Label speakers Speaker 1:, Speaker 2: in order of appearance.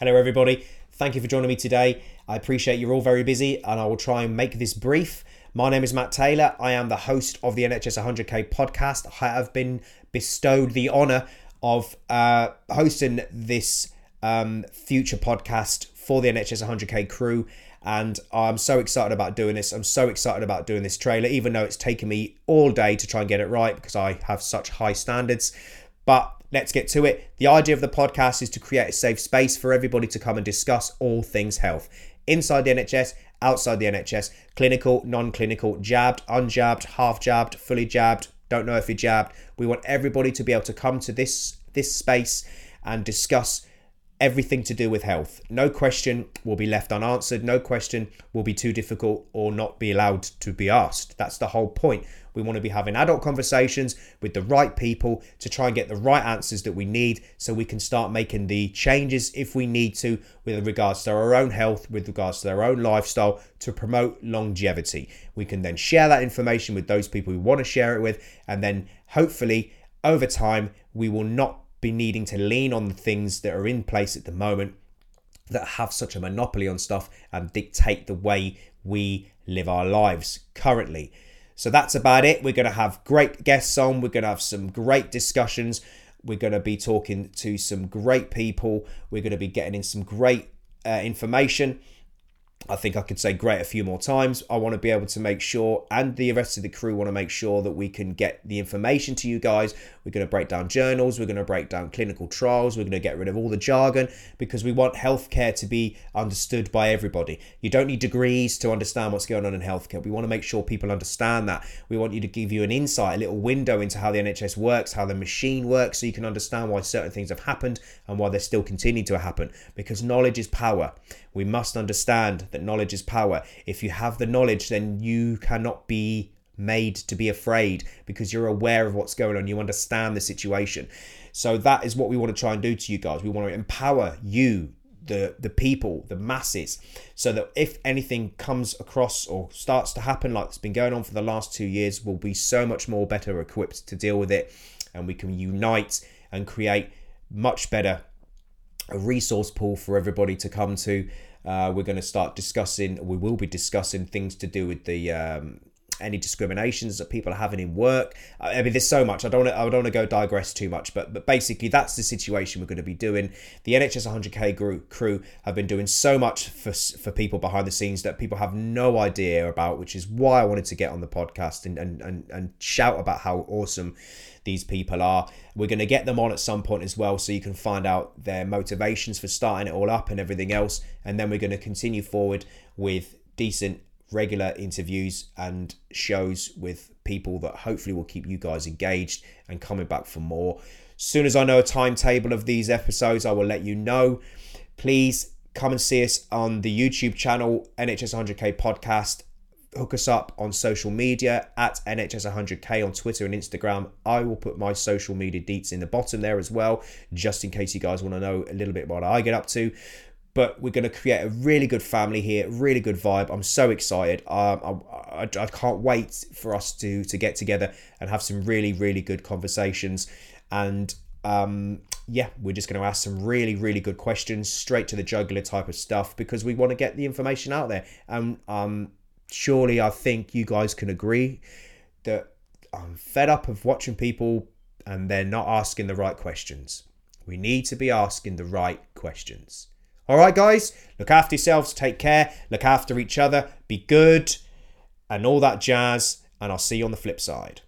Speaker 1: Hello, everybody. Thank you for joining me today. I appreciate you're all very busy, and I will try and make this brief. My name is Matt Taylor. I am the host of the NHS 100K podcast. I have been bestowed the honour of uh, hosting this um, future podcast for the NHS 100K crew. And I'm so excited about doing this. I'm so excited about doing this trailer, even though it's taken me all day to try and get it right because I have such high standards. But let's get to it. The idea of the podcast is to create a safe space for everybody to come and discuss all things health inside the NHS, outside the NHS, clinical, non clinical, jabbed, unjabbed, half jabbed, fully jabbed, don't know if you're jabbed. We want everybody to be able to come to this this space and discuss everything to do with health. No question will be left unanswered. No question will be too difficult or not be allowed to be asked. That's the whole point. We want to be having adult conversations with the right people to try and get the right answers that we need so we can start making the changes if we need to with regards to our own health, with regards to their own lifestyle to promote longevity. We can then share that information with those people we want to share it with, and then hopefully over time we will not be needing to lean on the things that are in place at the moment that have such a monopoly on stuff and dictate the way we live our lives currently. So that's about it. We're going to have great guests on, we're going to have some great discussions. We're going to be talking to some great people. We're going to be getting in some great uh, information. I think I could say great a few more times. I want to be able to make sure, and the rest of the crew want to make sure that we can get the information to you guys. We're going to break down journals, we're going to break down clinical trials, we're going to get rid of all the jargon because we want healthcare to be understood by everybody. You don't need degrees to understand what's going on in healthcare. We want to make sure people understand that. We want you to give you an insight, a little window into how the NHS works, how the machine works, so you can understand why certain things have happened and why they're still continuing to happen because knowledge is power we must understand that knowledge is power. If you have the knowledge, then you cannot be made to be afraid because you're aware of what's going on. You understand the situation. So that is what we want to try and do to you guys. We want to empower you, the the people, the masses, so that if anything comes across or starts to happen like it's been going on for the last two years, we'll be so much more better equipped to deal with it, and we can unite and create much better a resource pool for everybody to come to. Uh, we're going to start discussing, we will be discussing things to do with the um, any discriminations that people are having in work. I mean, there's so much. I don't want to, I don't want to go digress too much, but but basically that's the situation we're going to be doing. The NHS 100K crew, crew have been doing so much for for people behind the scenes that people have no idea about, which is why I wanted to get on the podcast and and and, and shout about how awesome these people are. We're going to get them on at some point as well so you can find out their motivations for starting it all up and everything else. And then we're going to continue forward with decent regular interviews and shows with people that hopefully will keep you guys engaged and coming back for more. As soon as I know a timetable of these episodes, I will let you know. Please come and see us on the YouTube channel, NHS 100K Podcast hook us up on social media at NHS100K on Twitter and Instagram. I will put my social media deets in the bottom there as well, just in case you guys want to know a little bit what I get up to. But we're going to create a really good family here, really good vibe. I'm so excited. Um, I, I, I can't wait for us to to get together and have some really, really good conversations. And um, yeah, we're just going to ask some really, really good questions, straight to the jugular type of stuff, because we want to get the information out there. And um, surely I think you guys can agree that I'm fed up of watching people and they're not asking the right questions. We need to be asking the right questions. All right, guys, look after yourselves, take care, look after each other, be good, and all that jazz. And I'll see you on the flip side.